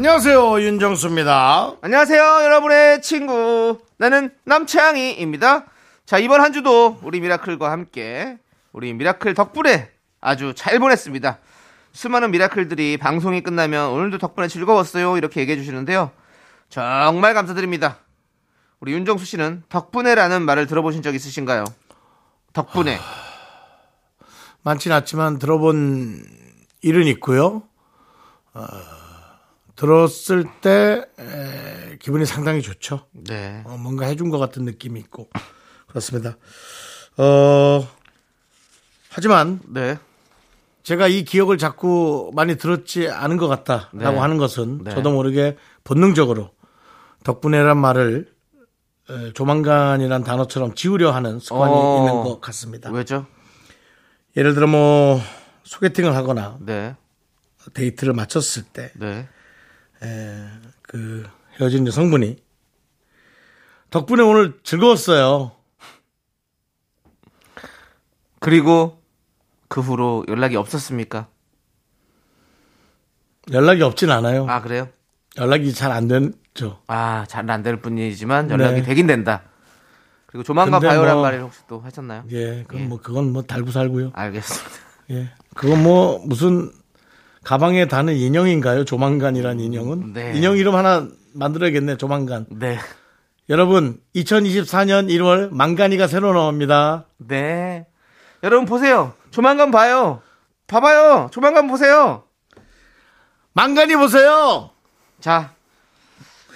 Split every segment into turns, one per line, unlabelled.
안녕하세요 윤정수입니다.
안녕하세요, 여러분의 친구. 나는 남창희입니다. 자, 이번 한 주도 우리 미라클과 함께 우리 미라클 덕분에 아주 잘 보냈습니다. 수많은 미라클들이 방송이 끝나면 오늘도 덕분에 즐거웠어요. 이렇게 얘기해 주시는데요. 정말 감사드립니다. 우리 윤정수 씨는 덕분에라는 말을 들어보신 적 있으신가요? 덕분에.
많진 않지만 들어본 일은 있고요. 어, 들었을 때 에, 기분이 상당히 좋죠.
네.
어, 뭔가 해준 것 같은 느낌이 있고 그렇습니다. 어, 하지만
네.
제가 이 기억을 자꾸 많이 들었지 않은 것 같다라고
네.
하는 것은
네.
저도 모르게 본능적으로 덕분에란 말을 에, 조만간이란 단어처럼 지우려 하는 습관이
어.
있는 것 같습니다.
왜죠?
예를 들어 뭐 소개팅을 하거나
네.
데이트를 마쳤을 때
네.
그 헤어진 여성분이 덕분에 오늘 즐거웠어요.
그리고 그 후로 연락이 없었습니까?
연락이 없진 않아요.
아, 그래요?
연락이 잘 안 되죠.
아, 잘 안 될 뿐이지만 연락이
네.
되긴 된다. 그리고 조만간 봐요란
뭐-
말을 혹시 또 하셨나요?
예, 그건 뭐 그건 뭐 달고 살고요.
알겠습니다.
예, 그건 뭐 무슨 가방에 다는 인형인가요? 조만간이란 인형은
네.
인형 이름 하나 만들어야겠네. 조만간.
네.
여러분, 2024년 1월 망간이가 새로 나옵니다.
네. 여러분 보세요. 조만간 봐요. 봐봐요. 조만간 보세요.
망간이 보세요.
자,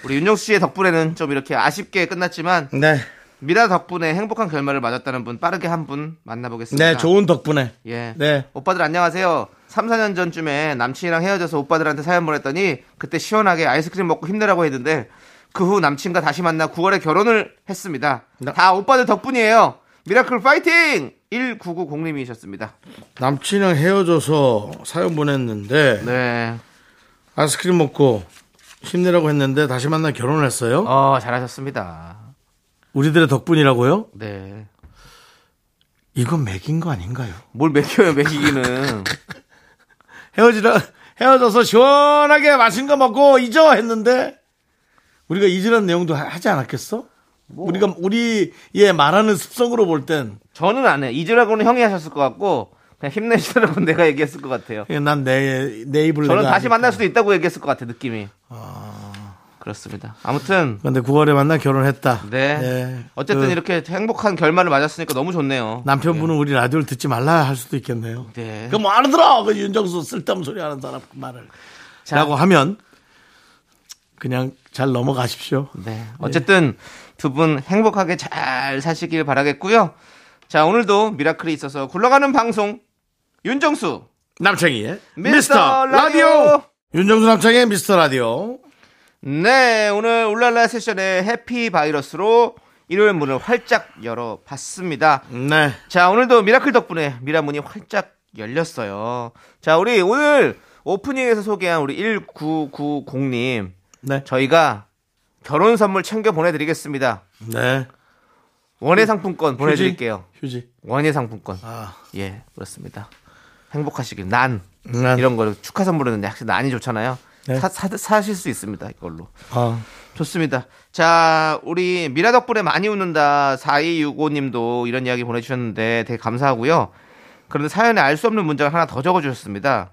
우리 윤정수 씨의 덕분에는 좀 이렇게 아쉽게 끝났지만
네,
미라 덕분에 행복한 결말을 맞았다는 분 빠르게 한 분 만나보겠습니다.
네, 좋은 덕분에.
예.
네.
오빠들 안녕하세요. 3, 4년 전쯤에 남친이랑 헤어져서 오빠들한테 사연 보냈더니 그때 시원하게 아이스크림 먹고 힘내라고 했는데 그 후 남친과 다시 만나 9월에 결혼을 했습니다.
나-
다 오빠들 덕분이에요. 미라클 파이팅! 1990님이셨습니다.
남친이랑 헤어져서 사연 보냈는데
네.
아이스크림 먹고 힘내라고 했는데 다시 만나 결혼했어요.
어, 잘하셨습니다.
우리들의 덕분이라고요?
네.
이건 맥인 거 아닌가요?
뭘 먹여요, 먹이기는.
헤어지라 헤어져서 시원하게 맛있는 거 먹고 잊어 했는데 우리가 잊으라는 내용도 하- 하지 않았겠어? 우리가 우리의 말하는 습성으로 볼 땐
저는 안 해. 잊으라고는 형이 하셨을 것 같고, 그냥 힘내시라고 내가 얘기했을 것 같아요.
난 내 내 입을
저는 다시. 만날 수도 있다고 얘기했을 것 같아, 느낌이. 그렇습니다. 아무튼,
근데 9월에 만나 결혼했다.
네.
예.
어쨌든
그
이렇게 행복한 결말을 맞았으니까 너무 좋네요.
남편분은 우리 라디오를 듣지 말라 할 수도 있겠네요.
네.
그뭐 알아들어 그 윤정수 쓸데없는 소리 하는 사람 그 말을.
자.
라고 하면 그냥 잘 넘어가십시오.
네. 어쨌든 두 분 행복하게 잘 사시길 바라겠고요. 자, 오늘도 미라클이 있어서 굴러가는 방송 윤정수
남창희의
미스터 라디오.
윤정수 남창희의 미스터 라디오.
네, 오늘 울랄라 세션의 해피 바이러스로 일요일 문을 활짝 열어봤습니다.
네.
자, 오늘도 미라클 덕분에 미라 문이 활짝 열렸어요. 자, 우리 오늘 오프닝에서 소개한 우리 1990님,
네.
저희가 결혼 선물 챙겨 보내드리겠습니다.
네.
원예 상품권 보내드릴게요.
휴지.
원예 상품권.
아.
예, 그렇습니다. 행복하시길. 난.
난.
이런 거 축하 선물은 역시 난이 좋잖아요.
네.
사, 사, 사실 수 있습니다. 이걸로.
아.
좋습니다. 자, 우리 미라 덕분에 많이 웃는다 4265님도 이런 이야기 보내주셨는데 되게 감사하고요. 그런데 사연에 알 수 없는 문장을 하나 더 적어주셨습니다.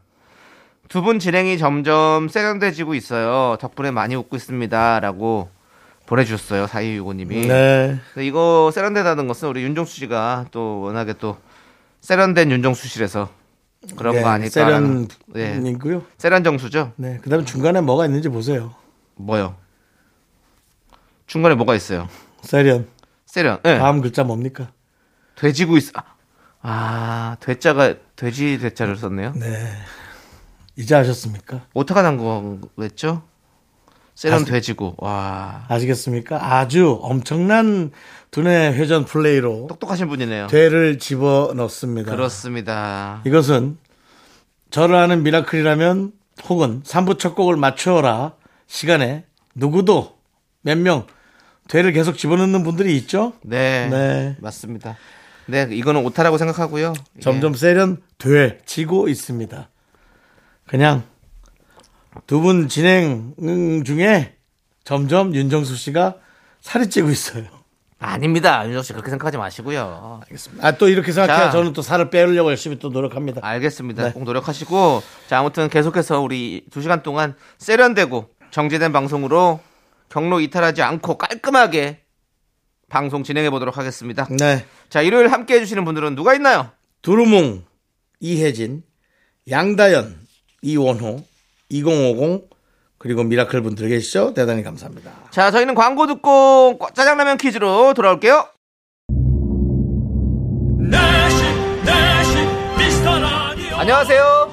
두 분 진행이 점점 세련돼지고 있어요. 덕분에 많이 웃고 있습니다. 라고 보내주셨어요. 4265님이.
네.
이거 세련되다는 것은 우리 윤정수 씨가 또 워낙에 또 세련된 윤정수실에서 그런 거 아닐까.
세련이고요.
네. 세련 정수죠?
네. 그다음에 중간에 뭐가 있는지 보세요.
뭐요? 중간에 뭐가 있어요?
세련.
세련. 네.
다음 글자 뭡니까?
돼지고 있어. 아, 돼자가 돼지 돼자를 썼네요.
네. 이제 아셨습니까?
어떻게 난 거 였죠? 세련 돼지고 와
아시겠습니까? 아주 엄청난 두뇌 회전 플레이로
똑똑하신 분이네요.
되를 집어 넣습니다.
그렇습니다.
이것은 저를 아는 미라클이라면 혹은 3부 첫 곡을 맞춰라 시간에 누구도 몇 명 되를 계속 집어넣는 분들이 있죠?
네,
네.
맞습니다. 네, 이거는 오타라고 생각하고요.
점점 세련 돼 지고 있습니다. 그냥 두 분 진행 음, 중에 점점 윤정수 씨가 살이 찌고 있어요.
예. 아닙니다. 윤정 씨 그렇게 생각하지 마시고요.
아, 또 이렇게 생각해야
자.
저는 또 살을 빼려고 열심히 또 노력합니다.
알겠습니다.
네.
꼭 노력하시고 자 아무튼 계속해서 우리 두 시간 동안 세련되고 정제된 방송으로 경로 이탈하지 않고 깔끔하게 방송 진행해 보도록 하겠습니다.
네.
자 일요일 함께 해주시는 분들은 누가 있나요?
두루몽, 이혜진, 양다연, 이원호, 2050, 그리고 미라클 분들 계시죠? 대단히 감사합니다.
자 저희는 광고 듣고 짜장라면 퀴즈로 돌아올게요.
라디오
안녕하세요.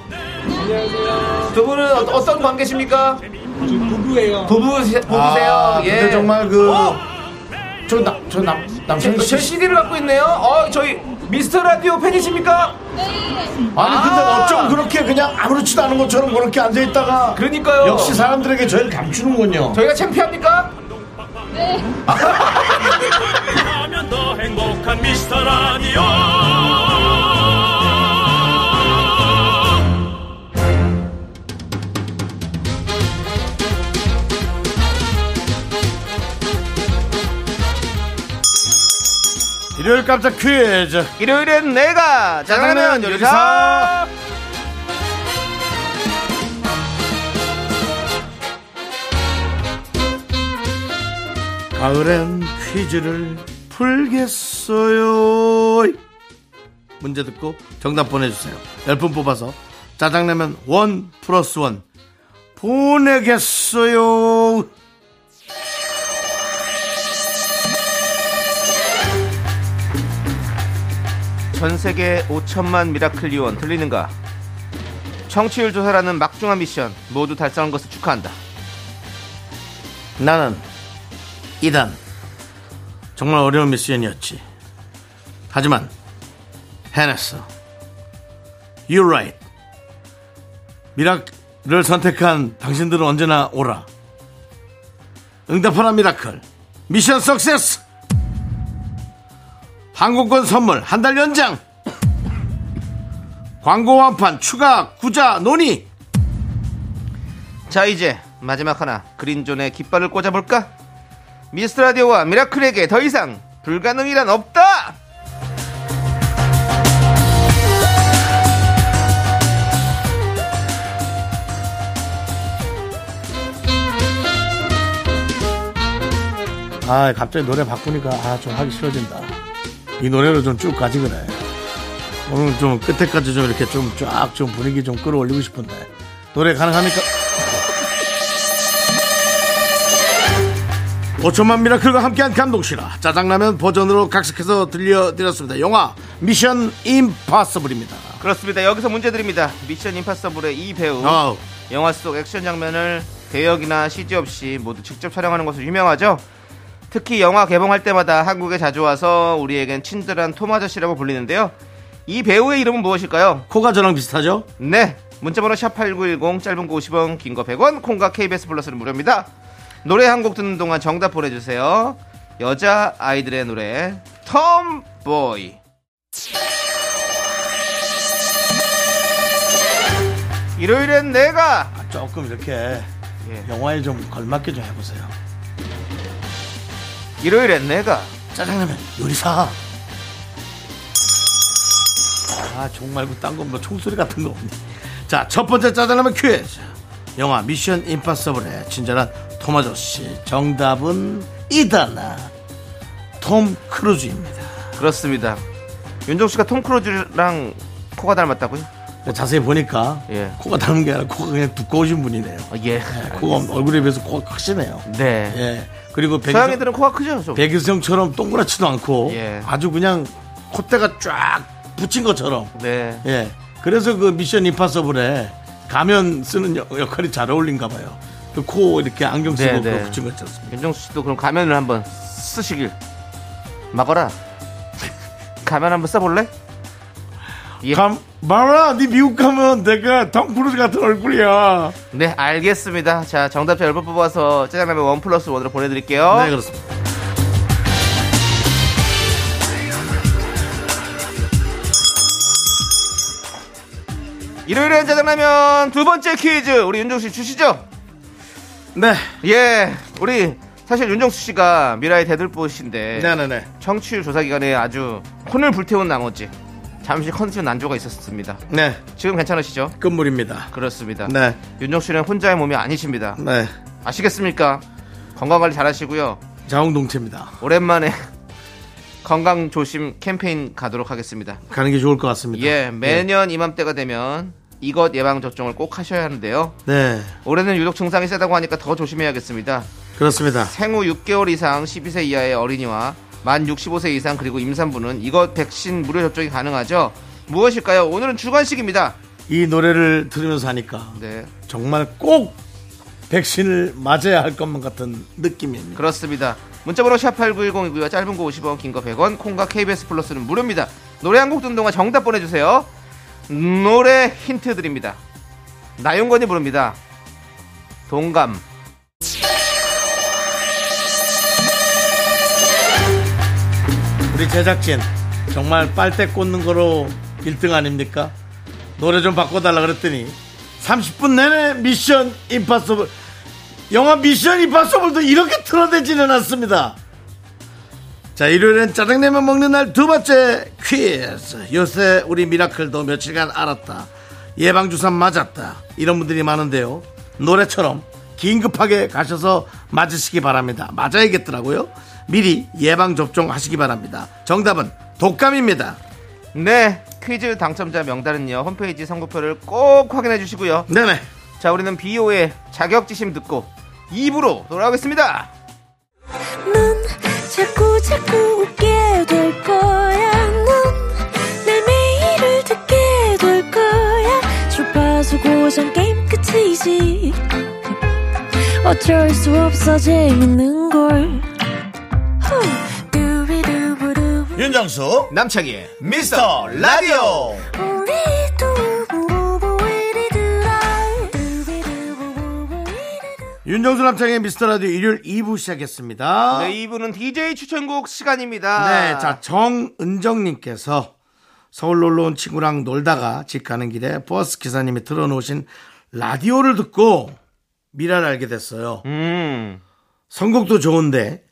두 분은 어, 떤 관계십니까? 부부예요. 부부 부부세요. 예.
근데 정말 그,
어?
저, 남, 저 남, 남창희
제
씨.
CD를 갖고 있네요. 어, 저희 미스터 라디오 팬이십니까?
아니, 근데
아.
어쩜 그렇게 그냥 아무렇지도 않은 것처럼 그렇게 앉아 있다가.
그러니까요.
역시 사람들에게 저희를 감추는군요.
저희가 창피합니까?
하면 더 행복한 미스터 라디오
일요일 깜짝 퀴즈.
일요일엔 내가 짜장라면 요리사.
가을엔 퀴즈를 풀겠어요. 문제 듣고 정답 보내주세요. 10분 뽑아서 짜장라면 원 플러스 원 보내겠어요.
전 세계 5천만 미라클 요원 들리는가? 청취율 조사라는 막중한 미션 모두 달성한 것을 축하한다.
나는 이단 정말 어려운 미션이었지. 하지만 해냈어. You're right. 미라클을 선택한 당신들은 언제나 오라. 응답하라 미라클. 미션 석세스. 항공권 선물 한 달 연장. 광고 완판 추가 구자 논의.
자 이제 마지막 하나 그린존의 깃발을 꽂아볼까? 미스터 라디오와 미라클에게 더 이상 불가능이란 없다.
아, 갑자기 노래 바꾸니까 아, 좀 하기 싫어진다. 이 노래로 좀 쭉 가지 그래. 오늘 좀 끝에까지 좀 이렇게 좀 쫙 좀 분위기 좀 끌어올리고 싶은데. 노래 가능합니까? 5천만 미라클과 함께한 감동실화 짜장라면 버전으로 각색해서 들려드렸습니다. 영화 미션 임파서블입니다.
그렇습니다. 여기서 문제 드립니다. 미션 임파서블의 이 배우
아우,
영화 속 액션 장면을 대역이나 CG 없이 모두 직접 촬영하는 것으로 유명하죠. 특히 영화 개봉할 때마다 한국에 자주 와서 우리에겐 친절한 톰 아저씨라고 불리는데요. 이 배우의 이름은 무엇일까요?
코가 저랑 비슷하죠?
네. 문자번호 샵8910 짧은 거 50원 긴 거 100원 콩과 KBS 플러스는 무료입니다. 노래 한 곡 듣는 동안 정답 보내주세요. 여자 아이들의 노래 톰보이 일요일엔 내가
아, 조금 이렇게
예.
영화에 좀 걸맞게 좀 해보세요.
일요일엔 내가
짜장라면 요리사. 아, 종 말고 딴건뭐 총소리 같은 거 없니? 자, 첫 번째 짜장라면 퀴즈. 영화 미션 임파서블의 친절한 톰 아저씨. 정답은 이다나. 톰 크루즈입니다.
그렇습니다. 윤정 씨가 톰 크루즈랑 코가 닮았다고요?
자세히 보니까
예.
코가 닮은 게 아니라 코가 그냥 두꺼우신 분이네요.
아, 예.
코가 얼굴에 비해서 코가 크시네요.
네.
예. 그리고 배기성,
서양인들은 코가 크죠, 좀.
배기성처럼 동그랗지도 않고
예.
아주 그냥 콧대가 쫙 붙인 것처럼
네.
예. 그래서 그 미션 임파서블에 가면 쓰는 역- 역할이 잘 어울린가 봐요. 그 코 이렇게 안경 쓰고
네, 네.
붙인 거 있지 않습니까?
윤정수 씨도 그럼 가면을 한번 쓰시길. 막어라. 가면 한번 써볼래? 예.
감, 마라, 네 미국 가면 내가 톰 크루즈 같은 얼굴이야.
네, 알겠습니다. 자, 정답자 10번 뽑아서 짜장라면 원 플러스 원으로 보내드릴게요.
네, 그렇습니다.
일요일엔 짜장라면 두 번째 퀴즈 우리 윤정수 씨 주시죠.
네.
예, 우리 사실 윤정수 씨가 미라의 대들보신데
네네네.
청취율 조사 기간에 아주 혼을 불태운 나머지 잠시 컨디션 난조가 있었습니다.
네.
지금 괜찮으시죠?
끝물입니다.
그렇습니다.
네.
윤정수 씨는 혼자의 몸이 아니십니다.
네.
아시겠습니까? 건강 관리 잘하시고요.
자웅동체입니다.
오랜만에 건강 조심 캠페인 가도록 하겠습니다.
가는 게 좋을 것 같습니다.
예, 매년 이맘때가 되면 이것 예방 접종을 꼭 하셔야 하는데요.
네.
올해는 유독 증상이 세다고 하니까 더 조심해야겠습니다.
그렇습니다.
생후 6개월 이상 12세 이하의 어린이와 만 65세 이상 그리고 임산부는 이것 백신 무료 접종이 가능하죠. 무엇일까요? 오늘은 주관식입니다.
이 노래를 들으면서 하니까
네,
정말 꼭 백신을 맞아야 할 것만 같은 느낌입니다.
그렇습니다. 문자번호 샵8910이고요. 짧은 거 50원, 긴 거 100원, 콩과 KBS 플러스는 무료입니다. 노래 한 곡 듣는 동안 정답 보내주세요. 노래 힌트 드립니다. 나윤건이 부릅니다. 동감.
우리 제작진 정말 빨대 꽂는 거로 1등 아닙니까? 노래 좀 바꿔달라 그랬더니 30분 내내 미션 임파서블 영화 미션 임파서블도 이렇게 틀어대지는 않습니다. 자 일요일엔 짜장라면 먹는 날 두 번째 퀴즈. 요새 우리 미라클도 며칠간 알았다. 예방주사 맞았다. 이런 분들이 많은데요. 노래처럼 긴급하게 가셔서 맞으시기 바랍니다. 맞아야겠더라고요 미리 예방접종 하시기 바랍니다 정답은 독감입니다
네, 퀴즈 당첨자 명단은요. 홈페이지 선고표를 꼭 확인해 주시고요.
네네
자, 우리는 비오의 자격지심 듣고 2부로 돌아오겠습니다.
넌 자꾸 자꾸 웃게 될 거야. 넌내 매일을 듣게 될 거야. 주파수 고정 게임 끝이지. 어쩔 수 없어 재밌는 걸.
윤정수
남창희의
미스터 라디오. 윤정수 남창의 미스터 라디오 일요일 2부 시작했습니다
네, 2부는 DJ 추천곡 시간입니다.
네, 자 정은정님께서 서울 놀러 온 친구랑 놀다가 집 가는 길에 버스 기사님이 틀어놓으신 라디오를 듣고 미라를 알게 됐어요.
음,
선곡도 좋은데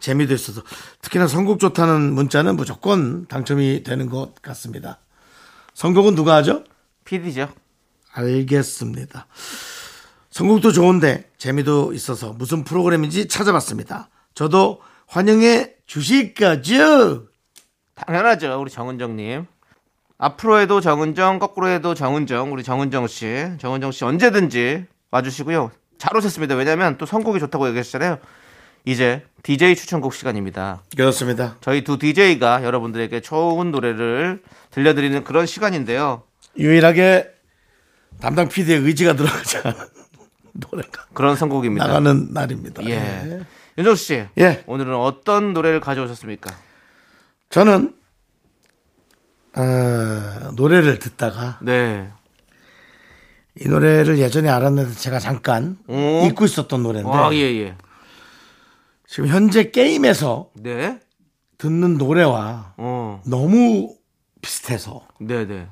재미도 있어서 특히나 선곡 좋다는 문자는 무조건 당첨이 되는 것 같습니다. 선곡은 누가 하죠?
PD죠.
알겠습니다. 선곡도 좋은데 재미도 있어서 무슨 프로그램인지 찾아봤습니다. 저도 환영해 주실 거죠?
당연하죠, 우리 정은정님. 앞으로 해도 정은정, 거꾸로 해도 정은정, 우리 정은정 씨. 정은정 씨 언제든지 와주시고요. 잘 오셨습니다. 왜냐면 또 선곡이 좋다고 얘기하셨잖아요. 이제 DJ 추천곡 시간입니다.
그렇습니다.
저희 두 DJ가 여러분들에게 좋은 노래를 들려드리는 그런 시간인데요.
유일하게 담당 PD의 의지가 들어가지 않은 노래가
그런 선곡입니다.
나가는 날입니다.
예.
예.
윤정수 씨.
예.
오늘은 어떤 노래를 가져오셨습니까?
저는 어, 노래를 듣다가
네.
이 노래를 예전에 알았는데 제가 잠깐
오.
잊고 있었던 노래인데
아, 예, 예.
지금 현재 게임에서
네.
듣는 노래와
어.
너무 비슷해서
네, 네.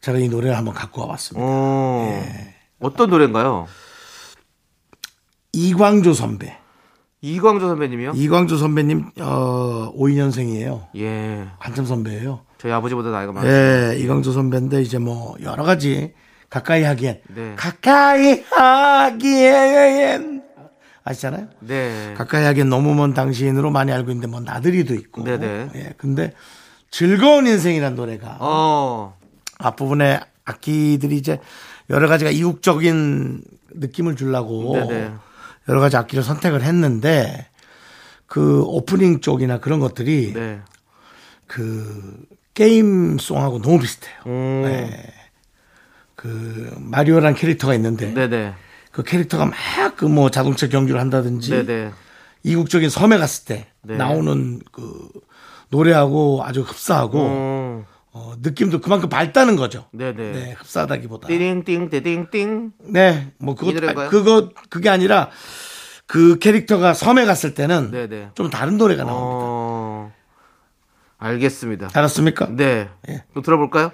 제가 이 노래를 한번 갖고 와봤습니다.
어.
예.
어떤 노래인가요?
이광조 선배.
이광조 선배님이요?
이광조 선배님 어 52년생이에요.
예.
한참 선배예요.
저희 아버지보다 나이가 많아요.
예, 이광조 선배인데 이제 뭐 여러 가지 가까이 하기엔
네.
가까이 하기엔 아시잖아요?
네.
가까이 하기엔 너무 먼 당신으로 많이 알고 있는데 뭐 나들이도 있고.
네네.
예, 근데 즐거운 인생이란 노래가
어.
앞부분에 악기들이 이제 여러 가지가 이국적인 느낌을 주려고
네네.
여러 가지 악기를 선택을 했는데 그 오프닝 쪽이나 그런 것들이
네.
그 게임 송하고 너무 비슷해요.
음.
그 마리오란 캐릭터가 있는데
네네.
그 캐릭터가 막 그 뭐 자동차 경주를 한다든지
네네.
이국적인 섬에 갔을 때
네.
나오는 그 노래하고 아주 흡사하고
음,
어, 느낌도 그만큼 밝다는 거죠.
네네.
네, 흡사하다기보다.
띠링띵 띠링띵.
네,
뭐이
그것? 아, 그거 그게 아니라 그 캐릭터가 섬에 갔을 때는
네네.
좀 다른 노래가 나옵니다.
어, 알겠습니다.
알았습니까?
네.
예.
또 들어볼까요?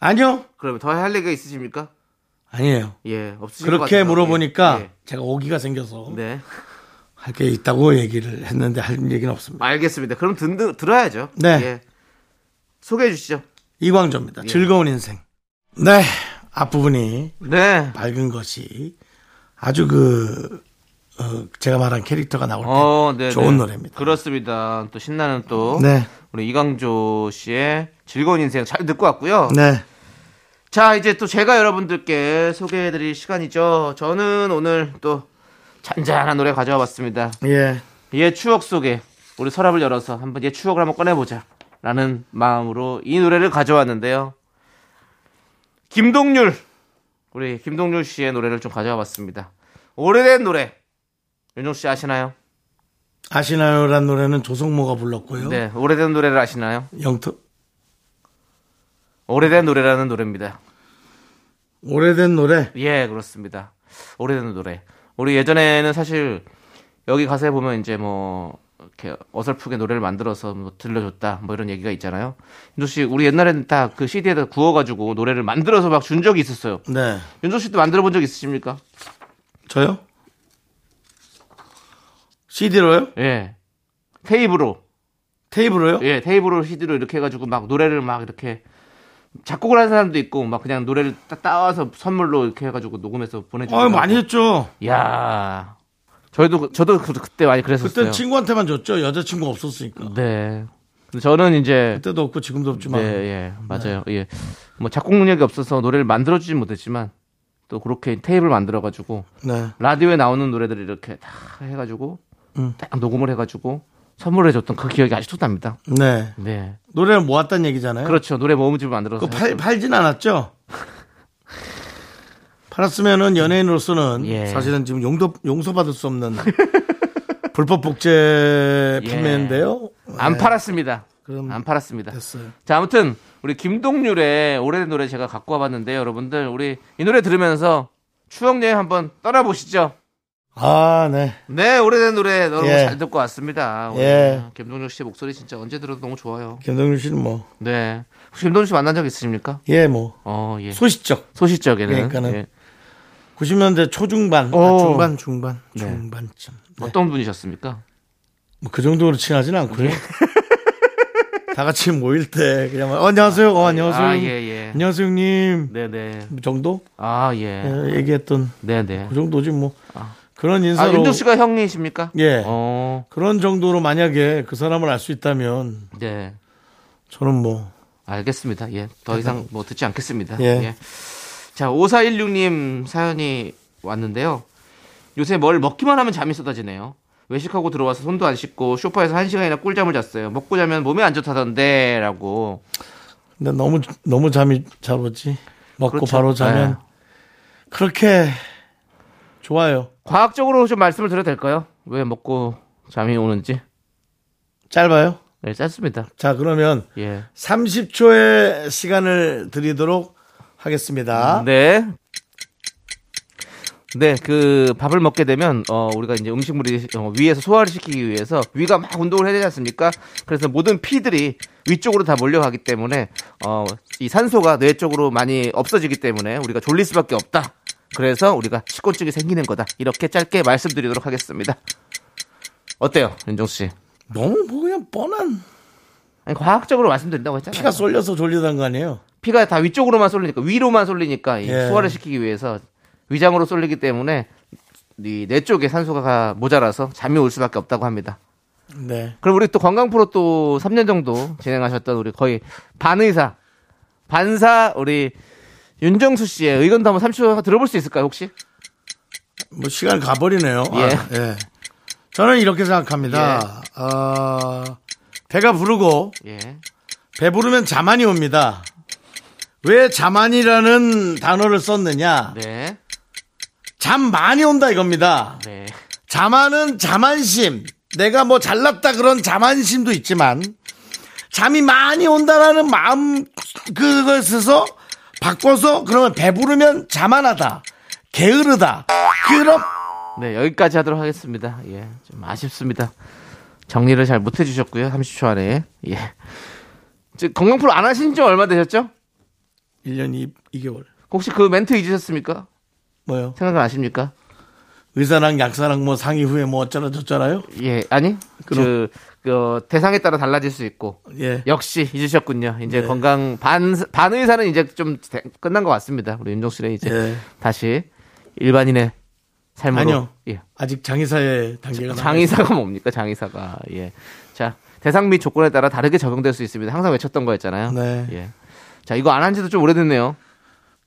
아니요,
그러면 더 할 얘기가 있으십니까?
아니에요.
예, 없으실 것
그렇게. 물어보니까
예.
제가 오기가 생겨서
네.
할 게 있다고 얘기를 했는데 할 얘기는 없습니다.
알겠습니다. 그럼 든, 든, 들어야죠.
네.
예. 소개해 주시죠.
이광조입니다.
예.
즐거운 인생. 네, 앞부분이
네.
밝은 것이 아주 그 어, 제가 말한 캐릭터가 나올 때
어, 네.
좋은
네.
노래입니다.
그렇습니다. 또 신나는 또
네,
우리 이광조 씨의 즐거운 인생 잘 듣고 왔고요.
네,
자, 이제 또 제가 여러분들께 소개해 드릴 시간이죠. 저는 오늘 또 잔잔한 노래 가져와 봤습니다.
예,
옛 추억 속에 우리 서랍을 열어서 한번 옛 추억을 한번 꺼내보자. 라는 마음으로 이 노래를 가져왔는데요. 김동률. 우리 김동률 씨의 노래를 좀 가져와 봤습니다. 오래된 노래. 윤종 씨 아시나요?
아시나요란 노래는 조성모가 불렀고요.
네, 오래된 노래를 아시나요?
영토
오래된 노래라는 노래입니다.
오래된 노래.
예, 그렇습니다. 오래된 노래. 우리 예전에는 사실 여기 가사에 보면 이제 뭐 이렇게 어설프게 노래를 만들어서 뭐 들려줬다 뭐 이런 얘기가 있잖아요. 윤조 씨, 우리 옛날에는 다 그 CD에다 구워가지고 노래를 만들어서 막 준 적이 있었어요.
네,
윤조 씨도 만들어 본 적 있으십니까?
저요? CD로요?
예. 테이프로.
테이프로요?
예, 테이프로 CD로 이렇게 해가지고 막 노래를 막 이렇게 작곡을 하는 사람도 있고 막 그냥 노래를 따, 따와서 선물로 이렇게 해가지고 녹음해서 보내주고.
아, 많이 했죠.
야 저희도 저도 그- 그때 많이 그랬었어요.
그때 친구한테만 줬죠. 여자친구 없었으니까.
네. 저는 이제
그때도 없고 지금도 없지만.
네, 예, 맞아요. 예. 뭐 작곡 능력이 없어서 노래를 만들어 주진 못했지만 또 그렇게 테이프를 만들어 가지고
네.
라디오에 나오는 노래들을 이렇게 다 해 가지고
음.
딱 녹음을 해 가지고 선물해 줬던 그 기억이 아직도 납니다.
네.
네.
노래를 모았다는 얘기잖아요.
그렇죠. 노래 모음집을 만들어서
그 팔. 팔진 않았죠? 팔았으면은 연예인으로서는
예.
사실은 지금 용도, 용서받을 수 없는 불법 복제
예.
판매인데요.
안
네,
팔았습니다.
그럼
안 팔았습니다.
됐어요.
자, 아무튼 우리 김동률의 오래된 노래 제가 갖고 와봤는데요, 여러분들 우리 이 노래 들으면서 추억 여행 한번 떠나보시죠.
아, 네.
네, 오래된 노래 여러분
예.
잘 듣고 왔습니다.
예.
김동률 씨의 목소리 진짜 언제 들어도 너무 좋아요.
김동률 씨는 뭐,
네, 혹시 김동률 씨 만난 적 있으십니까?
예, 뭐,
어, 예.
소시적.
소시적에는
그러니까는
예.
90년대 초중반, 아,
오.
중반, 중반,
네.
중반쯤. 네.
어떤 분이셨습니까?
뭐 그 정도로 친하진
예.
않고요. 다 같이 모일 때 그냥 어, 안녕하세요, 어, 안녕하세요,
아, 예, 예.
안녕하세요 형님
네네.
정도
아, 예.
예, 얘기했던
네네.
그 정도지 뭐
아.
그런
아,
인사로
윤종 씨가 형이십니까?
예
어,
그런 정도로 만약에 그 사람을 알 수 있다면
네.
저는 뭐
알겠습니다. 예. 더 이상 뭐 듣지 않겠습니다.
예.
예. 자, 5416님 사연이 왔는데요. 요새 뭘 먹기만 하면 잠이 쏟아지네요. 외식하고 들어와서 손도 안 씻고 소파에서 한 시간이나 꿀잠을 잤어요. 먹고 자면 몸에 안 좋다던데 라고.
근데 너무 너무 잠이 잘 오지 먹고
그렇죠.
바로 자면
네.
그렇게 좋아요
과학적으로 좀 말씀을 드려도 될까요? 왜 먹고 잠이 오는지?
짧아요
네, 짧습니다.
자 그러면
예.
30초의 시간을 드리도록 하겠습니다
네. 네, 그 밥을 먹게 되면 어 우리가 이제 음식물이 어, 위에서 소화를 시키기 위해서 위가 막 운동을 해야 되지 않습니까? 그래서 모든 피들이 위쪽으로 다 몰려가기 때문에 어 이 산소가 뇌 쪽으로 많이 없어지기 때문에 우리가 졸릴 수밖에 없다. 그래서 우리가 식곤증이 생기는 거다. 이렇게 짧게 말씀드리도록 하겠습니다. 어때요, 윤종 씨?
너무 뭐 그냥 뻔한
아니, 과학적으로 말씀드린다고 했잖아요.
피가 쏠려서 졸리던 거 아니에요
피가 다 위쪽으로만 쏠리니까 위로만 쏠리니까 이
예.
소화를 시키기 위해서 위장으로 쏠리기 때문에 이 뇌 쪽에 산소가 모자라서 잠이 올 수밖에 없다고 합니다.
네
그럼 우리 또 건강 프로 또 3년 정도 진행하셨던 우리 거의 반의사 반사 우리 윤정수 씨의 의견도 한번 30초 들어볼 수 있을까요 혹시?
뭐 시간 가버리네요.
예.
아, 예. 저는 이렇게 생각합니다. 어, 배가 부르고
예.
배 부르면 자만이 옵니다. 왜 자만이라는 단어를 썼느냐?
네.
잠 많이 온다 이겁니다.
네.
자만은 자만심. 내가 뭐 잘났다 그런 자만심도 있지만 잠이 많이 온다라는 마음 그것에서 바꿔서 그러면 배부르면 자만하다. 게으르다. 그럼
네, 여기까지 하도록 하겠습니다. 예, 좀 아쉽습니다. 정리를 잘 못 해 주셨고요. 30초 안에. 예. 저 건강 프로 안 하신 지 얼마 되셨죠?
1년 2, 2개월.
혹시 그 멘트 잊으셨습니까?
뭐요?
생각 아십니까?
의사랑 약사랑 뭐 상의 후에 뭐 어쩌라 저쩌라요?
예, 아니. 그, 그, 대상에 따라 달라질 수 있고.
예.
역시 잊으셨군요. 이제
네.
건강 반, 반 의사는 이제 좀 대- 끝난 것 같습니다. 우리 윤정수의 이제
예.
다시 일반인의 삶으로.
아니요.
예.
아직 장의사의 단계가
장의사가 뭡니까? 장의사가. 예. 자, 대상 및 조건에 따라 다르게 적용될 수 있습니다. 항상 외쳤던 거였잖아요.
네.
예. 자, 이거 안 한 지도 좀 오래됐네요.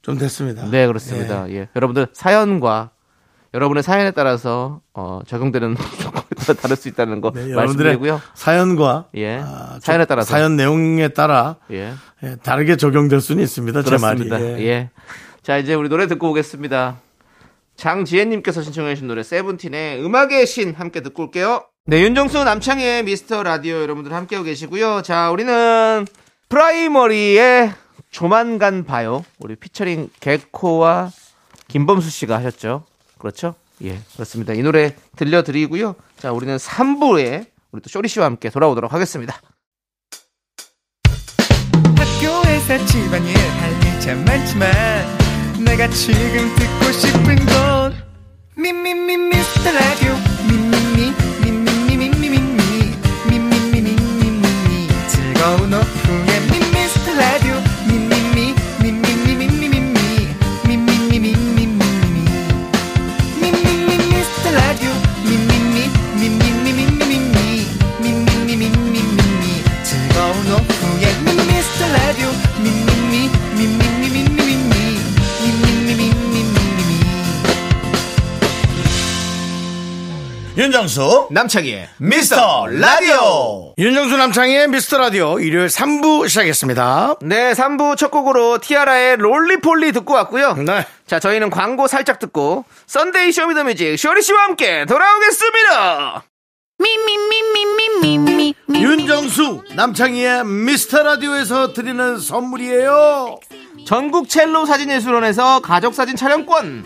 좀 됐습니다.
네, 그렇습니다. 예. 여러분들 사연과 여러분의 사연에 따라서 어, 적용되는 조건에 따라 다를 수 있다는 거
네,
말씀드리고요.
사연과
예.
아,
사연에
저-
따라서
사연 내용에 따라
예.
예, 다르게 적용될 수는 있습니다. 제
그렇습니다.
말이.
예. 자, 이제 우리 노래 듣고 오겠습니다. 장지혜님께서 신청해주신 노래 세븐틴의 음악의 신 함께 듣고 올게요. 네, 윤정수 남창희의 미스터 라디오 여러분들 함께하고 계시고요. 자, 우리는 프라이머리의 조만간 봐요. 우리 피처링 개코와 김범수 씨가 하셨죠. 그렇죠? 예, 그렇습니다. 이 노래 들려드리고요. 자, 우리는 3부에 우리 또 쇼리 씨와 함께 돌아오도록 하겠습니다.
학교에서 집안일 할일참 많지만 내가 지금 듣고 싶은 건 미미미 미스터 라디오
윤정수
남창희의
미스터 라디오. 윤정수 남창희의 미스터 라디오 일요일 3부 시작했습니다.
네, 3부 첫 곡으로 티아라의 롤리폴리 듣고 왔고요.
네.
자, 저희는 광고 살짝 듣고 썬데이 쇼미더뮤직 쇼리 씨와 함께 돌아오겠습니다.
Me.
윤정수 남창희의 미스터 라디오에서 드리는 선물이에요.
전국 첼로 사진예술원에서 가족 사진 촬영권,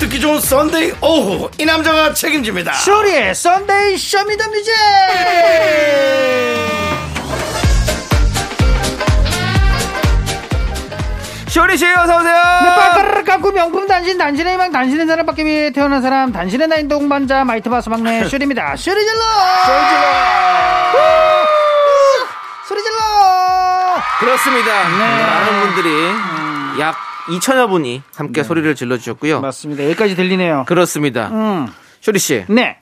듣기 좋은 썬데이 오후 이 남자가 책임집니다.
쇼리의 썬데이 쇼미더뮤직
쇼리씨 어서오세요.
빠까르르 깎고 명품 단신 단신의 희망 단신의 사람 받기 위해 태어난 사람 단신의 나인 동반자 마이트바스 막내 쇼리입니다. 쇼리 질러! 소리 질러!
그렇습니다.
네.
많은 분들이 약 2천여 분이 함께 소리를 질러주셨고요
맞습니다 여기까지 들리네요
그렇습니다
음.
쇼리 씨
네.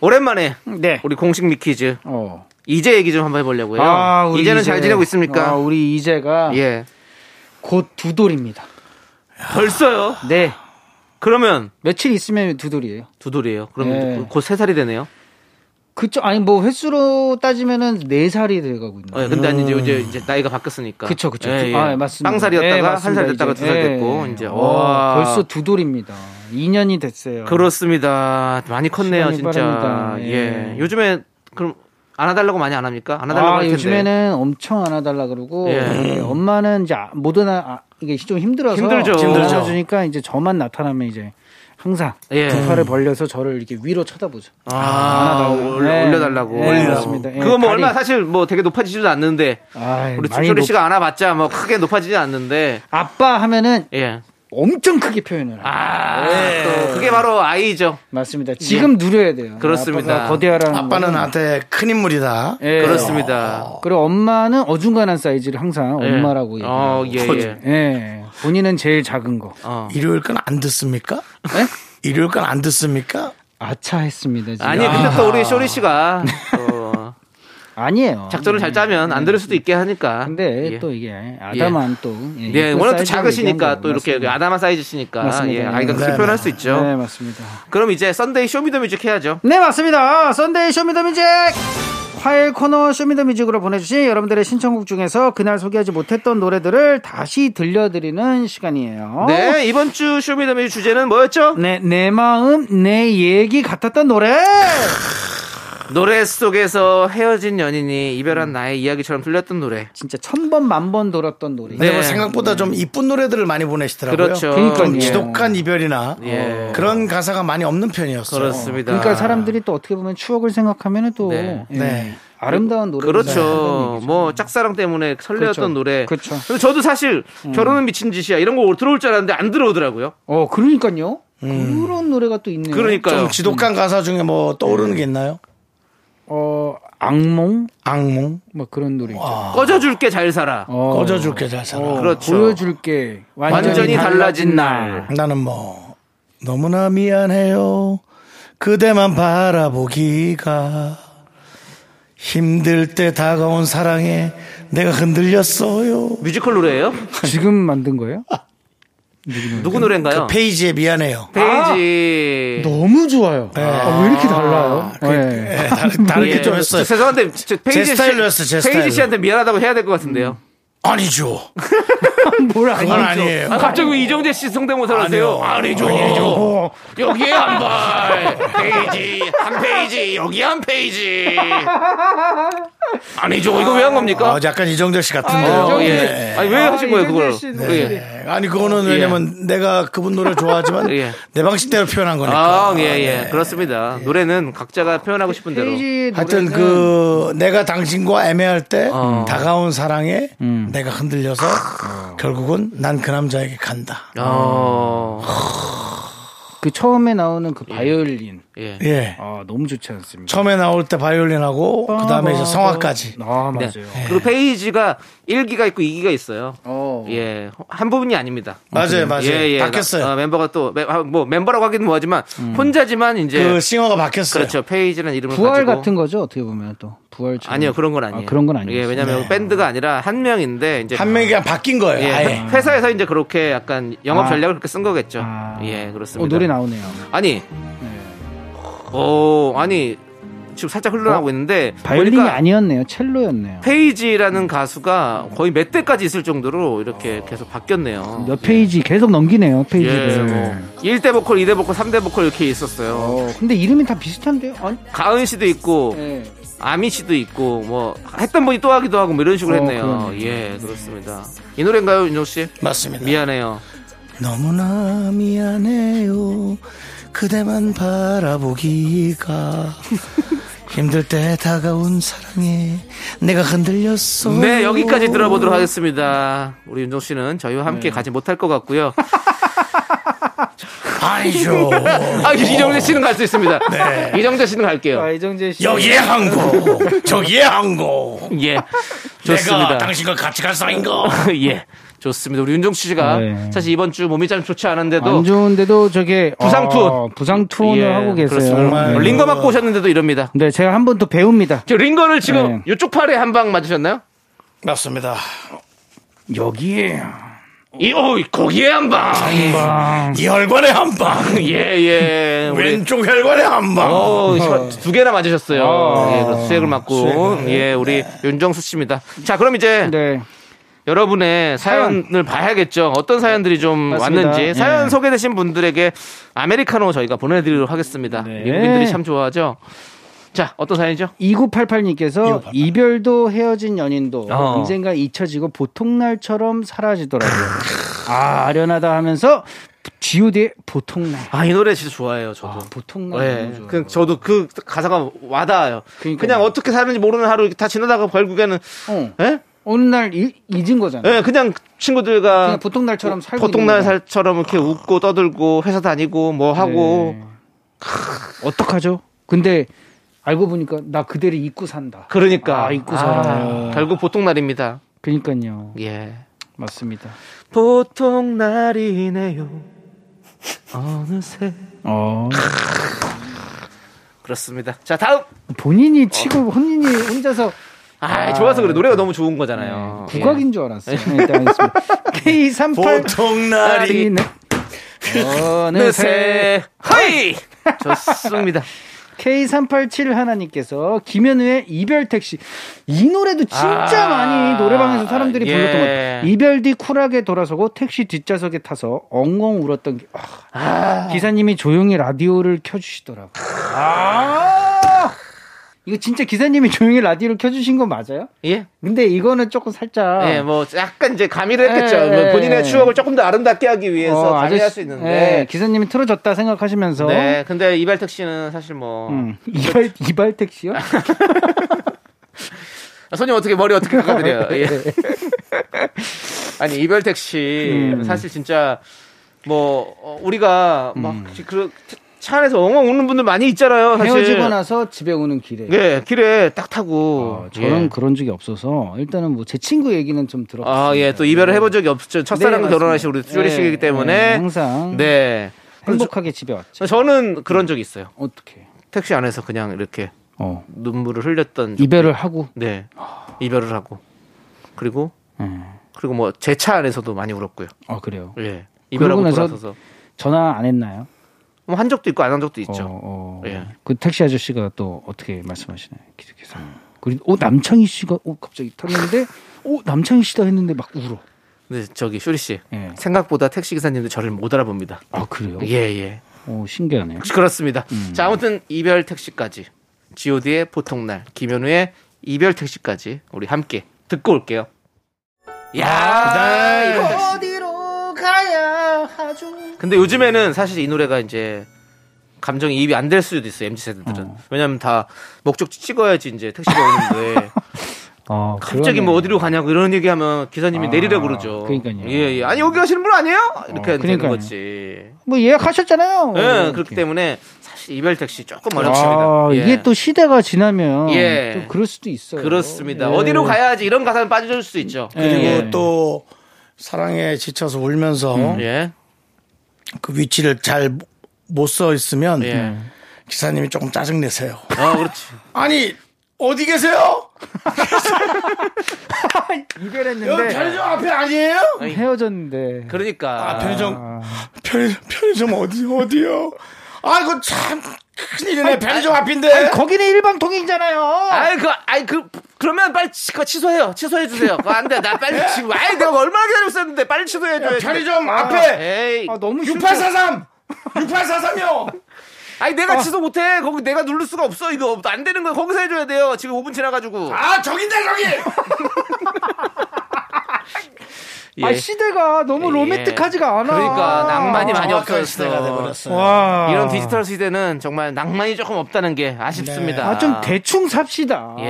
오랜만에
네.
우리 공식 미키즈
어.
이제 얘기 좀 한번 해보려고요
아, 우리
이제는
이제.
잘 지내고 있습니까
아, 우리 이제가
예
곧 두 돌입니다.
벌써요
네.
그러면
며칠 있으면 두 돌이에요.
두 돌이에요 그럼
네.
곧세 살이 되네요
그쵸. 아니, 뭐, 횟수로 따지면은 네 살이 돼가고 있는.
어, 근데 이제, 이제 이제 나이가 바뀌었으니까.
그쵸, 그쵸.
예, 예.
아, 맞습니다.
빵살이었다가
예,
한
맞습니다.
살 됐다가
이제.
두살
예.
됐고 이제
어,
와
벌써 두 돌입니다. 2년이 됐어요.
그렇습니다. 많이 컸네요, 진짜.
빠릅니다.
예.
예.
요즘에 그럼 안아달라고 많이 안 합니까? 안아달라고
아,
할 텐데.
요즘에는 엄청 안아달라 그러고
예.
예, 엄마는 이제 못 안아 아, 이게 좀 힘들어서
힘들죠.
힘들죠.
안아주니까 이제 저만 나타나면 이제 항상
예.
두 팔을 벌려서 저를 이렇게 위로 쳐다보죠.
아, 올려,
네.
올려달라고.
네, 그렇습니다. 예,
그거 뭐
다리.
얼마 사실 뭐 되게 높아지지도 않는데
아이,
우리 조리
높-
씨가 안아봤자 뭐 크게 높아지지 않는데
아빠 하면은
예.
엄청 크게 표현을 해요.
아, 또 그게 바로 아이죠.
맞습니다. 지금 누려야 돼요.
예. 그렇습니다.
아빠가 거대하라는
아빠는
거는.
나한테 큰 인물이다.
예.
그렇습니다.
그리고 엄마는 어중간한 사이즈를 항상
예.
엄마라고 얘기해요.
어, 예, 예.
예. 본인은 제일 작은 거.
어.
일요일 건안 듣습니까?
네?
일요일 건안 듣습니까?
아차 했습니다. 지금.
아니 근데 또 우리 쇼리 씨가 또
아니에요.
작전을 잘 짜면 안 들을 수도 있게 하니까.
근데
예.
또 이게 아담한 또 예,
네,
예쁜
워낙 또 작으시니까 또 이렇게
맞습니다.
아담한 사이즈시니까
맞습니다.
예, 아이가 그렇게
네,
표현할
네.
수 있죠.
네, 맞습니다.
그럼 이제 썬데이 쇼미더뮤직 해야죠.
네, 맞습니다. 썬데이 쇼미더뮤직! 화요일 코너 쇼미더뮤직으로 보내주신 여러분들의 신청곡 중에서 그날 소개하지 못했던 노래들을 다시 들려드리는 시간이에요.
네, 이번 주 쇼미더뮤직 주제는 뭐였죠?
네, 내 마음, 내 얘기 같았던 노래!
노래 속에서 헤어진 연인이 이별한 나의 이야기처럼 들렸던 노래.
진짜 천 번, 만 번 돌았던 노래.
네.
근데 뭐 생각보다 좀 이쁜 노래들을 많이 보내시더라고요.
그렇죠.
그러니까요.
좀 지독한 이별이나
예.
그런 가사가 많이 없는 편이었어요.
그렇습니다.
그러니까 사람들이 또 어떻게 보면 추억을 생각하면 또
네.
예,
네.
아름다운 노래.
그렇죠. 뭐 짝사랑 때문에 설레었던
그렇죠.
노래.
그렇죠. 음.
근데 저도 사실 결혼은 미친 짓이야 이런 거 들어올 줄 알았는데 안 들어오더라고요.
어, 그러니까요. 그런 노래가 또 있네요.
그러니까요.
좀 지독한 가사 중에 뭐 떠오르는 게 있나요?
어, 악몽?
악몽
뭐 그런 노래 있죠.
꺼져줄게 잘 살아.
어,
꺼져줄게 잘 살아.
어,
그렇죠.
보여줄게. 완전히,
완전히 달라진
달라진
날.
날.
나는 뭐 너무나 미안해요. 그대만 바라보기가 힘들 때 다가온 사랑에 내가 흔들렸어요.
뮤지컬 노래예요?
지금 만든 거예요?
누구 노래인가요?
그 페이지에 미안해요.
페이지.
너무 좋아요. 아, 왜 이렇게 달라요? 네.
예, 다르, 다르게
예.
좀 했어요.
저 죄송한데 저 페이지
제 스타일로 했어요, 제
페이지
스타일로.
씨한테 미안하다고 해야 될 것 같은데요.
아니죠.
뭘 아니죠.
아니에요.
아, 갑자기 왜 이정재 씨 성대모사를 하세요?
아니요.
아니죠. 여기에 한 발, 페이지, 한 페이지, 여기 한 페이지. 아니죠. 이거 왜 한 겁니까?
아, 약간 이정재 씨 같은데요.
어, 예.
네.
아니, 왜 하신 거예요, 그걸? 예.
네. 아니 그거는 왜냐면 내가 그분 노래 좋아하지만
예.
내 방식대로 표현한 거니까.
아, 예, 예. 그렇습니다. 노래는 각자가 표현하고 싶은 대로.
하여튼 그 내가 당신과 애매할 때
어.
다가온 사랑에 내가 흔들려서 결국은 난 그 남자에게 간다.
어,
그 처음에 나오는 그 바이올린.
예.
예.
아, 너무 좋지 않습니까?
처음에 나올 때 바이올린하고 그 다음에 이제 성악까지.
아,
네.
맞아요.
그리고 페이지가 1기가 있고 2기가 있어요.
어.
예, 한 부분이 아닙니다.
맞아요, 맞아요.
예, 예.
바뀌었어요.
나- 어, 멤버가 또, 멤- 아, 뭐, 멤버라고 하기는 뭐하지만, 혼자지만 이제.
그 싱어가 바뀌었어요.
그렇죠. 페이지라는 이름을
부활
가지고.
같은 거죠, 어떻게 보면 또. 부활처럼.
아니요, 그런 건 아니에요.
아, 그런 건 아니에요.
예, 왜냐면
네.
밴드가 아니라 한 명인데, 이제.
한 명이 그냥 바뀐 거예요.
예,
아예.
회사에서 이제 그렇게 약간 영업
아.
전략을 그렇게 쓴 거겠죠.
아.
예, 그렇습니다.
어, 노래 나오네요.
아니, 오, 아니, 지금 살짝 흘러나오고 있는데.
바이올린이
보니까
아니었네요. 첼로였네요.
페이지라는 가수가 거의 몇 대까지 있을 정도로 이렇게 계속 바뀌었네요.
몇 페이지 계속 넘기네요,
예,
페이지를.
뭐 1대 보컬, 2대 보컬, 3대 보컬 이렇게 있었어요.
어, 근데 이름이 다 비슷한데요? 아니,
가은 씨도 있고
예.
아미 씨도 있고 뭐 했던 분이 또 하기도 하고 뭐 이런 식으로
어,
했네요.
그러네.
예, 그렇습니다. 이 노래인가요, 윤종 씨?
맞습니다.
미안해요.
너무나 미안해요. 그대만 바라보기가 힘들 때 다가온 사랑에 내가 흔들렸어.
네, 여기까지 들어보도록 하겠습니다. 우리 윤종 씨는 저희와
네.
함께 가지 못할 것 같고요.
아니죠.
아, 이정재 씨는 갈 수 있습니다.
네.
이정재 씨는 갈게요.
아, 이정재 씨.
여기에 한 거, 저기에 한 거.
예,
내가
좋습니다.
당신과 같이 갈 사이인가?
예, 좋습니다. 우리 윤종 씨가
네.
사실 이번 주 몸이 좀 좋지 않은데도
안 좋은데도 저게
부상
어,
투혼.
부상 투혼을
예,
하고 계세요.
정말.
링거 맞고 오셨는데도 이럽니다.
네, 제가 한번더 배웁니다.
저 링거를 지금
네.
이쪽 팔에 한 방 맞으셨나요?
맞습니다.
여기에
이, 어, 거기에 한 방.
이 혈관에 한 방,
예, 예.
왼쪽 혈관에 한 방.
어, 두 개나 맞으셨어요.
어.
예, 수액을 맞고.
수액을.
예, 우리 윤정수 씨입니다. 자, 그럼 이제
네.
여러분의 사연을 봐야겠죠. 어떤 사연들이 좀
맞습니다.
왔는지. 사연
예.
소개되신 분들에게 아메리카노 저희가 보내드리도록 하겠습니다.
네.
미국인들이 참 좋아하죠. 자, 어떤 사연이죠?
2988님께서
2988.
이별도 헤어진 연인도
어.
언젠가 잊혀지고 보통 날처럼 사라지더라고요. 아, 아련하다 하면서 G.O.D의 보통 날.
아, 이 노래 진짜 좋아해요, 저도.
아, 보통 날.
네,
너무 좋아요.
그 저도 그 가사가 와닿아요.
그러니까요.
그냥 어떻게 사는지 모르는 하루 다 지나다가 결국에는
어.
예?
어느 날 이- 잊은 거잖아.
예, 그냥 친구들과
그냥 보통 날처럼 살고
보통날
있는 거다.
살처럼 이렇게 웃고 떠들고 회사 다니고 뭐 하고
네. 어떡하죠? 근데 알고 보니까 나 그대를 잊고 산다.
그러니까
아, 잊고 살아요.
결국 보통 날입니다.
그러니까요.
예.
맞습니다.
보통 날이네요. 어느새
어.
그렇습니다. 자, 다음.
본인이 치고 본인이 혼자서
아, 좋아서 그래. 노래가 너무 좋은 거잖아요.
네, 국악인 줄 알았어요. 네, 일단 알겠습니다. K38
보통 날이
어느새
어느새 하이 좋습니다.
K387 하나님께서 김현우의 이별 택시 이 노래도 진짜
아,
많이 노래방에서 사람들이
예.
불렀던 것 같아요. 이별 뒤 쿨하게 돌아서고 택시 뒷좌석에 타서 엉엉 울었던 게 아, 기사님이 조용히 라디오를 켜주시더라고요. 아 이거 진짜 기사님이 조용히 라디오를 켜주신 거 맞아요?
예.
근데 이거는 조금 살짝
예, 뭐 약간 이제 가미를 했겠죠.
예,
뭐 본인의
예.
추억을 조금 더 아름답게 하기 위해서
어,
가미할
아저씨-
수
예,
있는데.
기사님이 틀어줬다 생각하시면서
네, 근데 이발택 씨는 사실 뭐
음, 이발 이발 택시요?
아, 손님 어떻게 머리 어떻게 깎아드려요? 예. 아니 이별택 씨
음.
사실 진짜 뭐 어, 우리가 막 그, 차 안에서 엉엉 우는 분들 많이 있잖아요. 사실.
헤어지고 나서 집에 오는 길에.
예, 길에 딱 타고.
어, 저는
예.
그런 적이 없어서 일단은 뭐 제 친구 얘기는 좀 들었어요.
아, 예, 또 이별을 해본 적이 없죠. 첫사랑과
네,
결혼하신 우리
맞습니다.
쭈리 씨이기
네,
때문에.
네, 항상
네.
행복하게 집에 왔죠.
저는 그런 적이 있어요.
어떻게?
택시 안에서 그냥 이렇게
어
눈물을 흘렸던. 적-
이별을 하고.
네. 이별을 하고. 그리고,
음.
그리고 뭐 제 차 안에서도 많이 울었고요.
아 그래요.
예. 이별하고 돌아서서.
전화 안 했나요?
뭐한 적도 있고 안 한 적도 있죠.
어, 어.
예.
그 택시 아저씨가 또 어떻게 말씀하시나요? 기사님. 그리고 어 남창희 씨가 어 갑자기 탔는데 어 남창희 씨다 했는데 막 울어.
근데 저기 쇼리 씨.
예.
생각보다 택시 기사님들 저를 못 알아봅니다.
아 그래요?
예, 예.
어 신기하네요.
그렇습니다.
음.
자, 아무튼 이별 택시까지. G.O.D의 보통날, 김현우의 이별 택시까지 우리 함께 듣고 올게요. 야, 이별 택시.
가야 하죠?
근데 요즘에는 사실 이 노래가 이제 감정이 입이 안 될 수도 있어요, MZ 세대들은.
어.
왜냐면 다 목적지 찍어야지 이제 택시가 오는데
아,
갑자기 뭐 어디로 가냐고 이런 얘기하면 기사님이
아,
내리라 그러죠.
그러니까요.
예, 예. 아니 여기 가시는 분 아니에요? 이렇게
어,
되는. 거지.
뭐 예약하셨잖아요.
예,
이렇게.
그렇기 때문에 사실 이별 택시 조금 어렵습니다.
아,
예.
이게 또 시대가 지나면
예.
또 그럴 수도 있어요.
그렇습니다.
예.
어디로 가야지 이런 가사는 빠져줄 수 있죠.
그리고
예.
또 사랑에 지쳐서 울면서
예.
그 위치를 잘 못 써 있으면
예.
기사님이 조금 짜증 내세요.
아, 그렇지.
아니 어디 계세요?
이별했는데
편의점 앞에 아니에요?
헤어졌는데.
그러니까.
아, 편의점 편의점 편의점 어디 어디요? 아 이거 참 큰일이네 편의점 앞인데.
거기는 일방통행이잖아요.
아이 그 아이 그 그러면 빨리 그거 취소해요. 취소해 주세요. 그거 안 돼. 나 빨리 지금 아이 내가 얼마나 기다리고 있었는데 빨리 취소해 줘야 돼.
편의점 앞에
에이.
아, 너무 싫다.
6843 6843요.
아니 내가 취소 못 해. 거기 내가 누를 수가 없어. 이거 안 되는 거야. 거기서 해 줘야 돼요. 지금 5분 지나 가지고.
아 저긴데 저기.
예.
아, 시대가 너무
예.
로맨틱하지가 않아.
그러니까 낭만이 많이
시대가
없어졌어.
와.
이런 디지털 시대는 정말 낭만이 조금 없다는 게 아쉽습니다.
아, 좀 대충 삽시다.
예,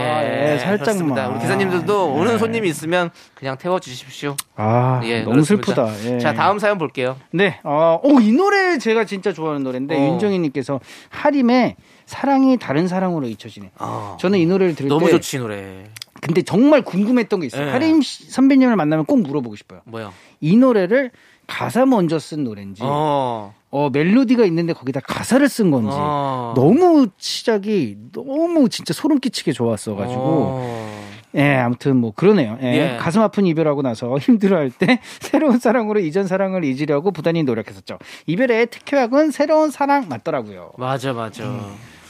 예, 살짝만.
그렇습니다. 우리 기사님들도 오는 손님이 있으면 그냥 태워 주십시오.
아,
예,
너무
그렇습니다.
슬프다. 예.
자, 다음 사연 볼게요.
네, 어, 오, 이 노래 제가 진짜 좋아하는 노래인데,
어.
윤정희님께서 하림의 사랑이 다른 사랑으로 잊혀지네.
어.
저는 이 노래를 들을
너무
때,
좋지 이 노래.
근데 정말 궁금했던 게 있어요.
예.
하림 씨- 선배님을 만나면 꼭 물어보고 싶어요.
뭐야?
이 노래를 가사 먼저 쓴 노래인지, 어,
어.
멜로디가 있는데 거기다 가사를 쓴 건지,
어.
너무 시작이 너무 진짜 소름 끼치게 좋았어가지고,
어.
예, 아무튼 뭐 그러네요. 예,
예.
가슴 아픈 이별하고 나서 힘들어할 때 새로운 사랑으로 이전 사랑을 잊으려고 부단히 노력했었죠. 이별의 특효약은 새로운 사랑 맞더라고요.
맞아, 맞아.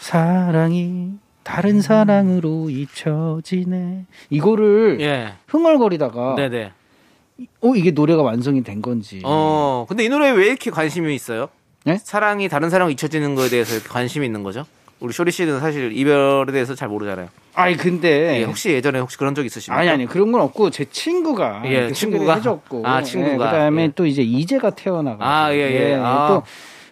사랑이 다른 사랑으로 잊혀지네. 이거를
예.
흥얼거리다가
네네.
어 이게 노래가 완성이 된 건지.
어, 근데 이 노래에 왜 이렇게 관심이 있어요?
네?
사랑이 다른 사랑과 잊혀지는 거에 대해서 이렇게 관심이 있는 거죠? 우리 쇼리 씨는 사실 이별에 대해서 잘 모르잖아요.
아니 근데
예, 혹시 예전에 혹시 그런 적 있으십니까?
아니 아니 그런 건 없고 제 친구가
예, 친구가?
해줬고
아, 친구가.
예, 그다음에
예.
또 이제 이제가 태어나가
아, 예, 예. 아.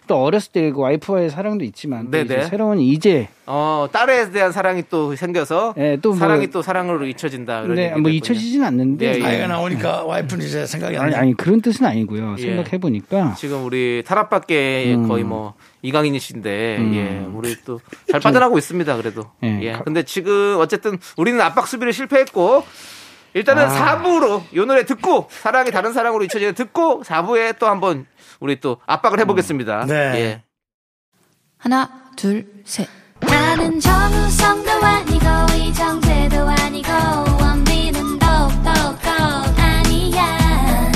또, 또 어렸을 때 그 와이프와의 사랑도 있지만 또. 이제 새로운 이제
어, 딸에 대한 사랑이 또 생겨서
예, 또 뭐-
사랑이 또 사랑으로 잊혀진다. 이런
네, 뭐. 잊혀지진 않는데
예, 예.
아이가 나오니까 와이프는 이제 생각이 안
아니,
나.
아니 그런 뜻은 아니고요.
예.
생각해 보니까
지금 우리 탈압밖에
음.
거의 뭐 이강인이신데
음.
예 우리 또 잘 빠져나가고 있습니다 그래도
예.
예
가-
근데 지금 어쨌든 우리는 압박 수비를 실패했고 일단은
아.
사 4부로 이 노래 듣고 사랑이 다른 사랑으로 잊혀지는 듣고 4부에 또 한번 우리 또 압박을 해보겠습니다
네.
예.
하나, 둘, 셋. 나는 정우성도 아니고, 이정재도 아니고, 원빈은 더욱더 아니야.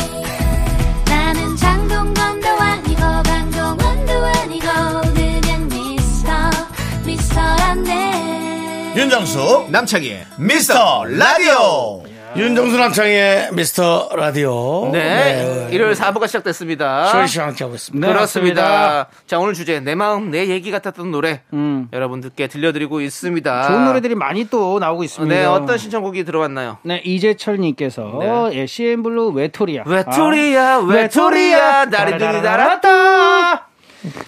나는 장동건도 아니고, 강동원도 아니고, 그냥 미스터, 미스터란데.
윤정수
남창희의
미스터 라디오. 윤정수 남창의 미스터 라디오.
네, 일요일 4부가 시작됐습니다
함께 하고 있습니다.
네,
그렇습니다
맞습니다.
자 오늘 주제 내 마음 내 얘기 같았던 노래
음,
여러분들께 들려드리고 있습니다
좋은 노래들이 많이 또 나오고 있습니다.
네 어떤 신청곡이 들어왔나요?
네, 이재철님께서
네.
예, CN블루 외톨이야.
외톨이야, 외톨이야, 날이 눈이 달았다.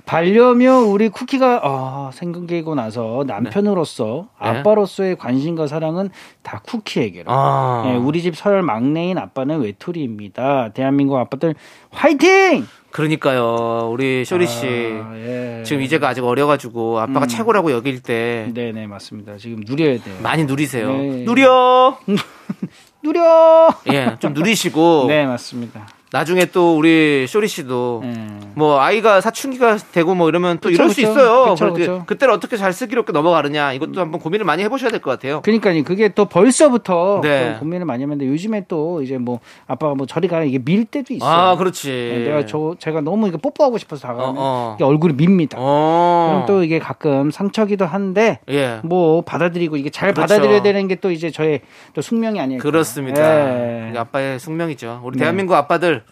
반려묘 우리 쿠키가 아, 생기고 나서 남편으로서
네.
아빠로서의 관심과 사랑은 다 쿠키에게로.
아.
예, 우리 집설 막내인 아빠는 외톨이입니다. 대한민국 아빠들 화이팅!
그러니까요, 우리 쇼리 씨.
아, 예.
지금 이제가 아직 어려가지고 아빠가
음.
최고라고 여길 때
네네 맞습니다. 지금 누려야 돼요.
많이 누리세요.
네.
누려!
누려.
예, 좀 누리시고.
네 맞습니다.
나중에 또 우리 쇼리 씨도
예.
뭐 아이가 사춘기가 되고 뭐 이러면 또
그쵸,
이럴 수
그쵸.
있어요.
그쵸, 그쵸.
그때를 어떻게 잘 슬기롭게 넘어가느냐 이것도 한번 고민을 많이 해보셔야 될 것 같아요.
그러니까요. 그게 또 벌써부터
네.
또 고민을 많이 하는데 요즘에 또 이제 뭐 아빠가 뭐 저리 가라 이게 밀 때도 있어요.
아, 그렇지.
네, 내가 저 제가 너무 이거 뽀뽀하고 싶어서 다가가면
어, 어.
얼굴이 밉니다.
어.
그럼 또 이게 가끔 상처기도 한데
예.
뭐 받아들이고 이게 잘
그렇죠.
받아들여야 되는 게 또 이제 저의 또 숙명이 아닐까.
그렇습니다.
예.
아빠의 숙명이죠. 우리
네.
대한민국 아빠들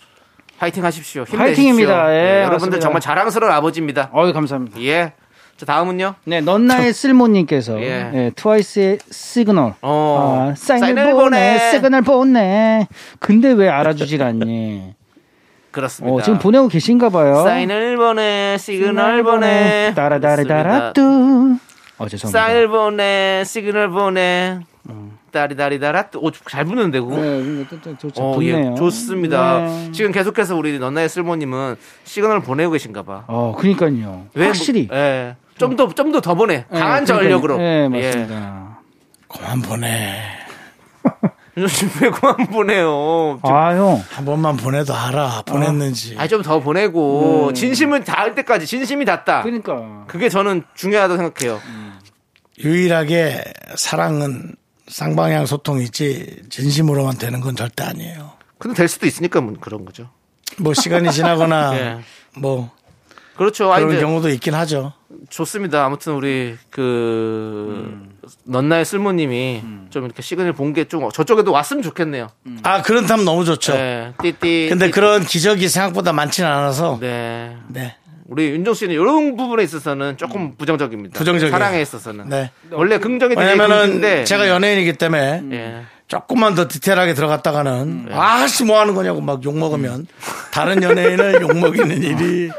파이팅 하십시오.
파이팅입니다. 예,
여러분들
맞습니다.
정말 자랑스러운 아버지입니다.
어유 감사합니다.
예. 자, 다음은요.
네, 넌 나의 쓸모님께서
예.
예, 트와이스의 시그널.
어.
아, 사인을,
사인을
보내,
보내.
시그널 보내. 근데 왜 알아주질 않니?
그렇습니다.
어, 지금 보내고 계신가 봐요.
사인을 보내, 시그널 보내.
따라다리다라뚜. 어, 죄송합니다.
사인을 보내, 시그널 보내. 따리다리다라. 오, 잘 부는데, 그거.
네,
어,
좋네요.
예, 좋습니다.
네.
지금 계속해서 우리 너나의 쓸모님은 시그널 보내고 계신가 봐.
어, 그러니까요.
왜
확실히.
뭐, 예. 좀 더, 좀 더 더 보내.
네,
강한. 전력으로.
네,
예.
맞습니다.
그만 보내.
요즘 왜 그만 보내요? 좀-
아유.
한 번만 보내도 알아. 보냈는지.
아니 좀더 보내고
음.
진심을 닿을 때까지 진심이 닿다.
그러니까.
그게 저는 중요하다고 생각해요.
유일하게 사랑은 쌍방향 소통이지 진심으로만 되는 건 절대 아니에요.
근데 될 수도 있으니까 뭐 그런 거죠.
뭐 시간이 지나거나
예.
뭐
그렇죠.
그런 경우도 있긴 하죠.
좋습니다. 아무튼 우리 그 넌나의 쓸모님이 좀 이렇게 시그널 본 게 좀 저쪽에도 왔으면 좋겠네요.
아 그런 탐 너무 좋죠.
네. 띠띠.
근데
띠-
그런 기적이 생각보다 많지는 않아서
네.
네.
우리 윤정 씨는 이런 부분에 있어서는 조금 부정적입니다.
부정적이에요.
사랑에 있어서는.
네.
원래 긍정이 되게
왜냐면은
긍정인데.
제가 연예인이기 때문에
예.
조금만 더 디테일하게 들어갔다가는
네.
아씨 뭐 하는 거냐고 막 욕 먹으면 다른 연예인을 욕 먹이는 일이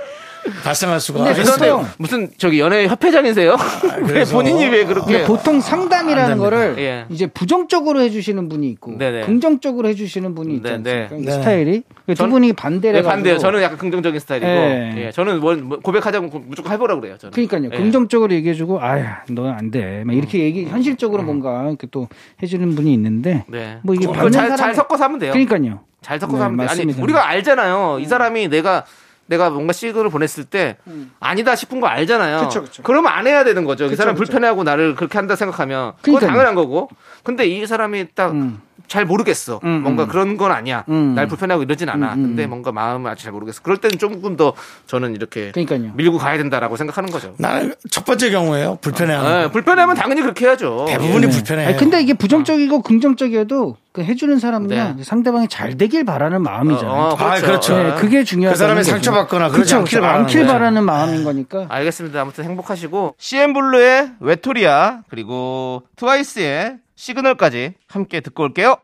발생할 수가
근데
있어요.
무슨 저기 연예 협회장이세요? 왜
그래서-
본인이 왜 그렇게
보통
안
상담이라는. 거를
예.
이제 부정적으로 해주시는 분이 있고
네네.
긍정적으로 해주시는 분이 있지
네,
않습니까?
네.
이 스타일이 두
전-
분이 반대를
네, 반대요. 저는 약간 긍정적인 스타일이고,
예.
예, 저는 뭐, 뭐 고백하자면 무조건 해보라 그래요. 저는.
그러니까요.
예.
긍정적으로 얘기해주고 아야 너는 안 돼. 막 이렇게 얘기 현실적으로 뭔가 이렇게 또 해주는 분이 있는데
네.
뭐 이게
잘,
사람이-
잘 섞어서 하면 돼요.
그러니까요.
잘 섞어서
네,
하면 돼요. 아니. 우리가 알잖아요. 이 사람이 내가 내가 뭔가 시그널을 보냈을 때 아니다 싶은 거 알잖아요.
음. 그쵸, 그쵸.
그러면 안 해야 되는 거죠. 이
그쵸,
사람
그쵸.
불편해하고 나를 그렇게 한다 생각하면 그건
그러니까요.
당연한 거고. 근데 이 사람이 딱
음.
잘 모르겠어.
음,
뭔가
음.
그런 건 아니야.
음.
날 불편하고 이러진 않아.
음, 음.
근데 뭔가 마음을 아직 잘 모르겠어. 그럴 때는 조금 더 저는 이렇게
그러니까요.
밀고 가야 된다라고 생각하는 거죠.
나는 첫 번째 경우에요. 불편해하는.
네, 불편하면 당연히 그렇게 해야죠.
대부분이
네.
불편해.
아니, 근데 이게 부정적이고 긍정적이어도 그 해주는 사람은요
네.
상대방이 잘 되길 바라는 마음이잖아요.
어,
아, 그렇죠.
네, 그게 중요하다.
그 사람이 상처받거나 그러지 않길 바라는
않길. 바라는 마음인 거니까.
알겠습니다. 아무튼 행복하시고 CN블루의 외톨이야 그리고 트와이스의 시그널까지 함께 듣고 올게요.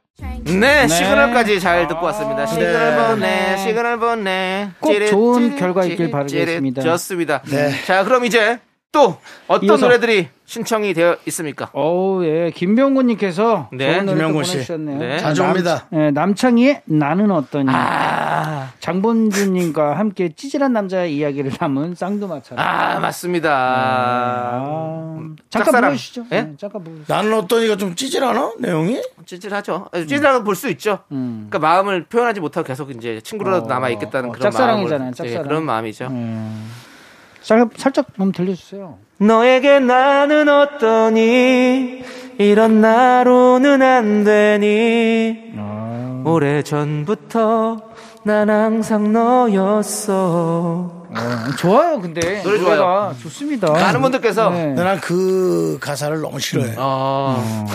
네, 시그널까지 잘 듣고 왔습니다. 시그널 보내, 시그널 보내.
꼭
찌릿,
좋은
찌릿,
결과 있길
찌릿,
바라겠습니다.
좋습니다.
네.
자, 그럼 이제 또 어떤
이어서.
노래들이 신청이 되어 있습니까?
어, 예. 김병곤님께서
네,
좋은 노래
김병곤 씨.
보내주셨네요.
네.
자주 옵니다.
예, 남창희의 나는 어떠니.
아,
장본주님과 함께 찌질한 남자의 이야기를 담은 쌍두마차라.
아, 맞습니다.
아, 잠깐
짝사랑.
보여주시죠.
예?
네, 잠깐 보여주시죠.
나는 어떠니가 좀 찌질하나? 내용이?
찌질하죠. 찌질하고 볼수 있죠.
음.
그러니까 마음을 표현하지 못하고 계속 이제 친구라도
어,
남아 있겠다는
어,
그런
짝사랑이잖아요,
마음을,
짝사랑.
예, 그런 마음이죠.
음. 살, 살짝 한번 들려주세요.
너에게 나는 어떠니 이런 나로는 안 되니
아,
오래 전부터 난 항상 너였어.
어, 좋아요, 근데.
노래
노래가
좋아요.
좋습니다.
많은 분들께서
네.
난그 가사를 너무 싫어해.
어.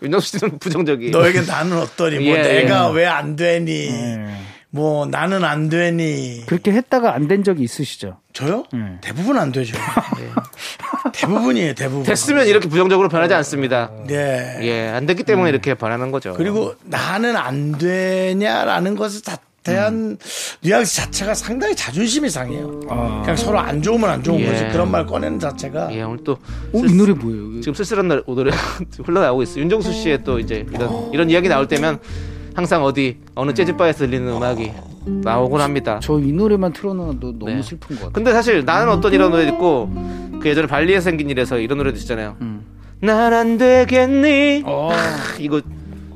윤정수 씨는 부정적이.
너에게 나는 어떠니? 뭐
예,
내가 왜안 되니?
네.
뭐 나는 안 되니?
그렇게 했다가 안 된 적이 있으시죠?
저요?
네.
대부분 안 되죠. 대부분이에요, 대부분.
됐으면 이렇게 부정적으로 변하지 않습니다.
네.
예, 안 됐기 때문에 이렇게 변하는 거죠.
그리고 나는 안 되냐라는 것에 다- 대한 뉘앙스 자체가 상당히 자존심이 상해요. 그냥 서로 안 좋으면 안 좋은
예.
거지. 그런 말 꺼내는 자체가
예, 오늘 또
어, 이 노래 뭐예요?
지금 쓸쓸한 노래, 흘러나오고 있어요. 윤정수 씨의 또 이제 이런 이런 이야기 나올 때면 항상 어디 어느 재즈바에서 들리는 음악이 나오곤 합니다.
저 이 노래만 틀어놔도 너무
네.
슬픈 것 같아요.
근데 사실 나는 어떤 이런 노래 듣고 그 예전에 발리에 생긴 일에서 이런 노래도 있잖아요. 난안 되겠니?
어.
이거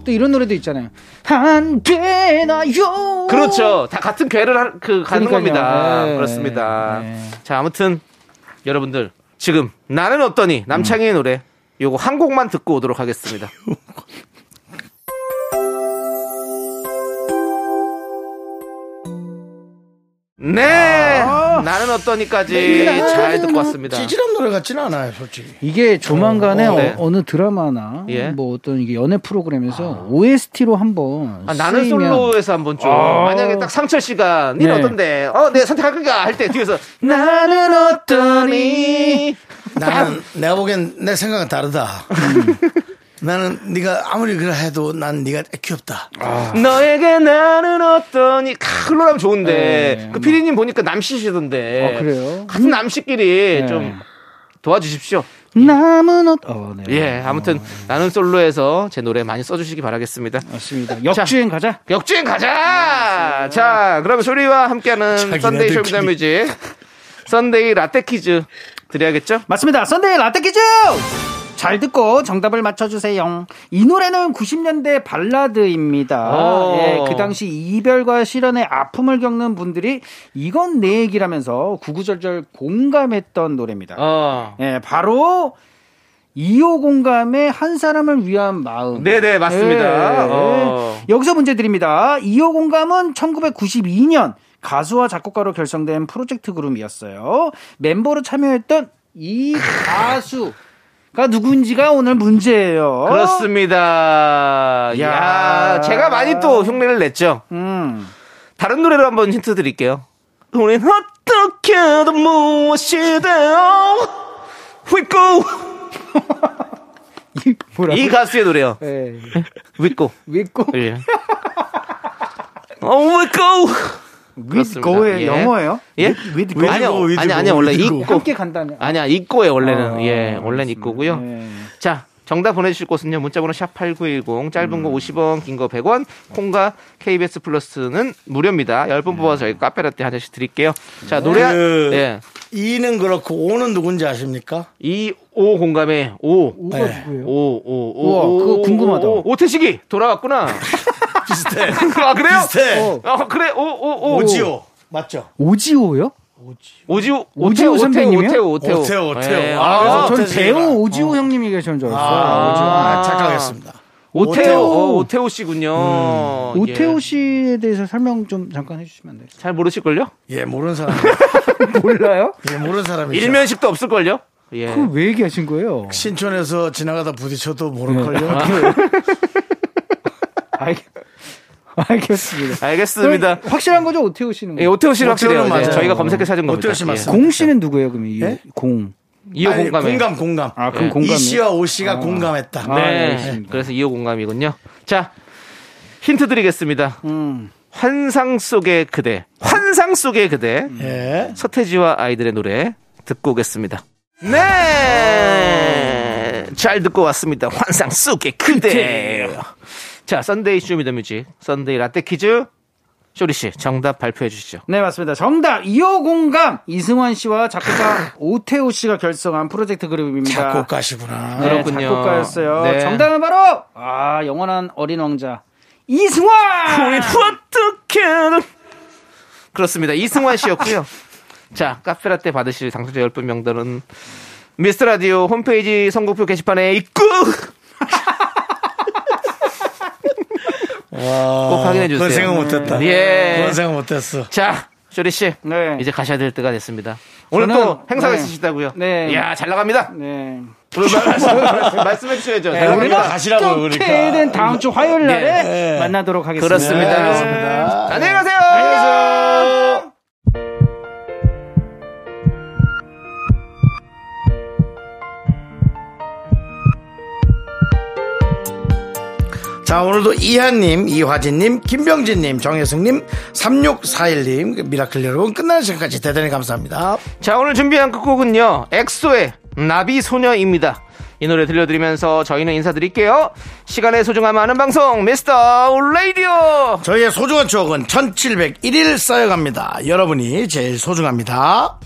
또 이런 노래도 있잖아요. 안 되나요?
그렇죠. 다 같은 괴를 하- 그 가는. 겁니다.
네.
그렇습니다.
네.
자, 아무튼 여러분들 지금 나는 어떠니 남창희의 노래 요거 한 곡만 듣고 오도록 하겠습니다. 네, 나는 어떠니까지 잘 듣고 왔습니다.
찌질한 노래 같지는 않아요, 솔직히.
이게 조만간에
어, 네.
어, 느 드라마나
예.
뭐 어떤 이게 연애 프로그램에서 OST로 한번
아, 나는 솔로에서 한번 좀
아.
만약에 딱 상철 씨가 니는
네.
어떤데? 어, 내 선택할 거야 할때 뒤에서 나는 어떠니?
나는 내가 보기엔 내 생각은 다르다. 나는 네가 아무리 그래 해도 난 네가 귀엽다.
너에게 나는 어떠니? 클로라면 좋은데
네,
그 피디님 보니까 남씨시던데.
어, 그래요?
같은 남씨끼리
네.
좀 도와주십시오.
남은 어, 어 네.
예, 아무튼 나는 솔로에서 제 노래 많이 써주시기 바라겠습니다.
맞습니다. 역주행 가자.
역주행 가자. 자, 그러면 쇼리와 함께하는. 썬데이 쇼미더뮤직 썬데이 라떼 퀴즈 드려야겠죠?
맞습니다. 썬데이 라떼 퀴즈! 잘 듣고 정답을 맞춰주세요. 이 노래는 90년대 발라드입니다.
오.
예, 그 당시 이별과 실연의 아픔을 겪는 분들이 이건 내 얘기라면서 구구절절 공감했던 노래입니다.
어.
예, 바로 2호 공감의 한 사람을 위한 마음.
네네, 맞습니다.
예.
어.
여기서 문제 드립니다. 2호 공감은 1992년 가수와 작곡가로 결성된 프로젝트 그룹이었어요. 멤버로 참여했던 이 가수 가 누군지가 오늘 문제예요.
그렇습니다.
야.
야, 제가 많이 또 흉내를 냈죠.
음.
다른 노래로 한번 힌트 드릴게요. 우린 어떻게든 무엇이 되어 휘고
이?
이 가수의 노래요.
예.
휘고
윗고
예. 어 휘고 그렇습니다.
윗고의
예.
영어예요?
예?
윗고
윗고,
아니요
윗고,
아니 아니요 원래. 있고
함께 간다는.
아니야 있고에 원래는
아,
예 원래는. 있고고요.
예.
자, 정답 보내주실 곳은요. 문자번호 샵 8910, 짧은 거 50원, 긴 거 100원, 콩과 KBS 플러스는 무료입니다. 10분 뽑아서 저희 카페라떼 한 잔씩 드릴게요. 자, 노래, 한-
그-
예.
이는 그렇고 오는 누군지 아십니까?
이, 오 공감에, 오.
오가
네.
누구예요?
오, 오, 오.
우와,
오,
그거
오,
궁금하다.
오, 오태식이 돌아왔구나.
비슷해.
아, 그래요?
비슷해.
어.
아, 그래, 오, 오, 오.
오지오. 맞죠?
오지호요?
오지오,
오지오
오태오,
선배님이요?
오태오, 오태오.
오태오, 오태오.
예.
아,
아,
그래서
전. 배우 오지호 형님이 계신 줄 알았어요.
아, 오지오. 아,
아.
착각했습니다.
오태호.
어, 오태호 씨군요.
오태호
예.
씨에 대해서 설명 좀 잠깐 해주시면 안 돼요?
잘 모르실걸요?
예, 모르는 사람.
몰라요?
예, 모르는 사람이.
일면식도 없을걸요? 예.
그걸 왜 얘기하신 거예요?
신촌에서 지나가다 부딪혀도 모를걸요.
아, 알, 알겠습니다.
알겠습니다.
확실한 거죠 오태호 씨는?
예, 오태호 씨는 확실해요. 네,
맞아요.
저희가 검색해 찾은 겁니다.
오태호 씨
예.
맞습니다.
공 씨는 누구예요? 그럼 이
예?
공.
이호 공감에.
공감, 공감.
아 그럼
예.
공감.
이 씨와 오 씨가 공감했다.
아,
네.
네.
그래서 2호 공감이군요. 자, 힌트 드리겠습니다.
음.
환상 속의 그대. 환상 속의 그대.
예.
서태지와 아이들의 노래 듣고 오겠습니다. 네! 잘 듣고 왔습니다. 환상 속의 그대. 자, Sunday Show Me The Music, Sunday 라떼 퀴즈. 쇼리 씨, 정답 발표해 주시죠.
네 맞습니다. 정답 2호 공감 이승환 씨와 작곡가 오태호 씨가 결성한 프로젝트 그룹입니다.
작곡가시구나.
네,
그렇군요.
작곡가였어요.
네.
정답은 바로 아 영원한 어린 왕자 이승환.
어떻게든 그렇습니다. 이승환 씨였고요. 자, 카페라떼 받으실 당첨자 10분 명단은 미스터 라디오 홈페이지 선곡표 게시판에 있 고꼭 확인해 주세요.
그건 생각 못했다.
예.
그건 생각 못했어.
자, 쇼리 씨.
네.
이제 가셔야 될 때가 됐습니다. 오늘
저는-
또 행사가
네.
있으시다고요?
네.
이야, 잘 나갑니다.
네.
말씀, 말씀해 주셔야죠. 잘
우리는
나갑니다.
가시라고요, 그러니까.
어떻게든 다음 주 화요일 날에
네.
만나도록 하겠습니다.
그렇습니다.
네.
안녕히 가세요.
자, 오늘도 이한님, 이화진님, 김병진님, 정혜승님, 3641님, 미라클 여러분, 끝나는 시간까지 대단히 감사합니다.
자, 오늘 준비한 끝곡은요. 엑소의 나비 소녀입니다. 이 노래 들려드리면서 저희는 인사드릴게요. 시간의 소중함 아는 방송 미스터 라디오.
저희의 소중한 추억은 1701일 쌓여갑니다. 여러분이 제일 소중합니다.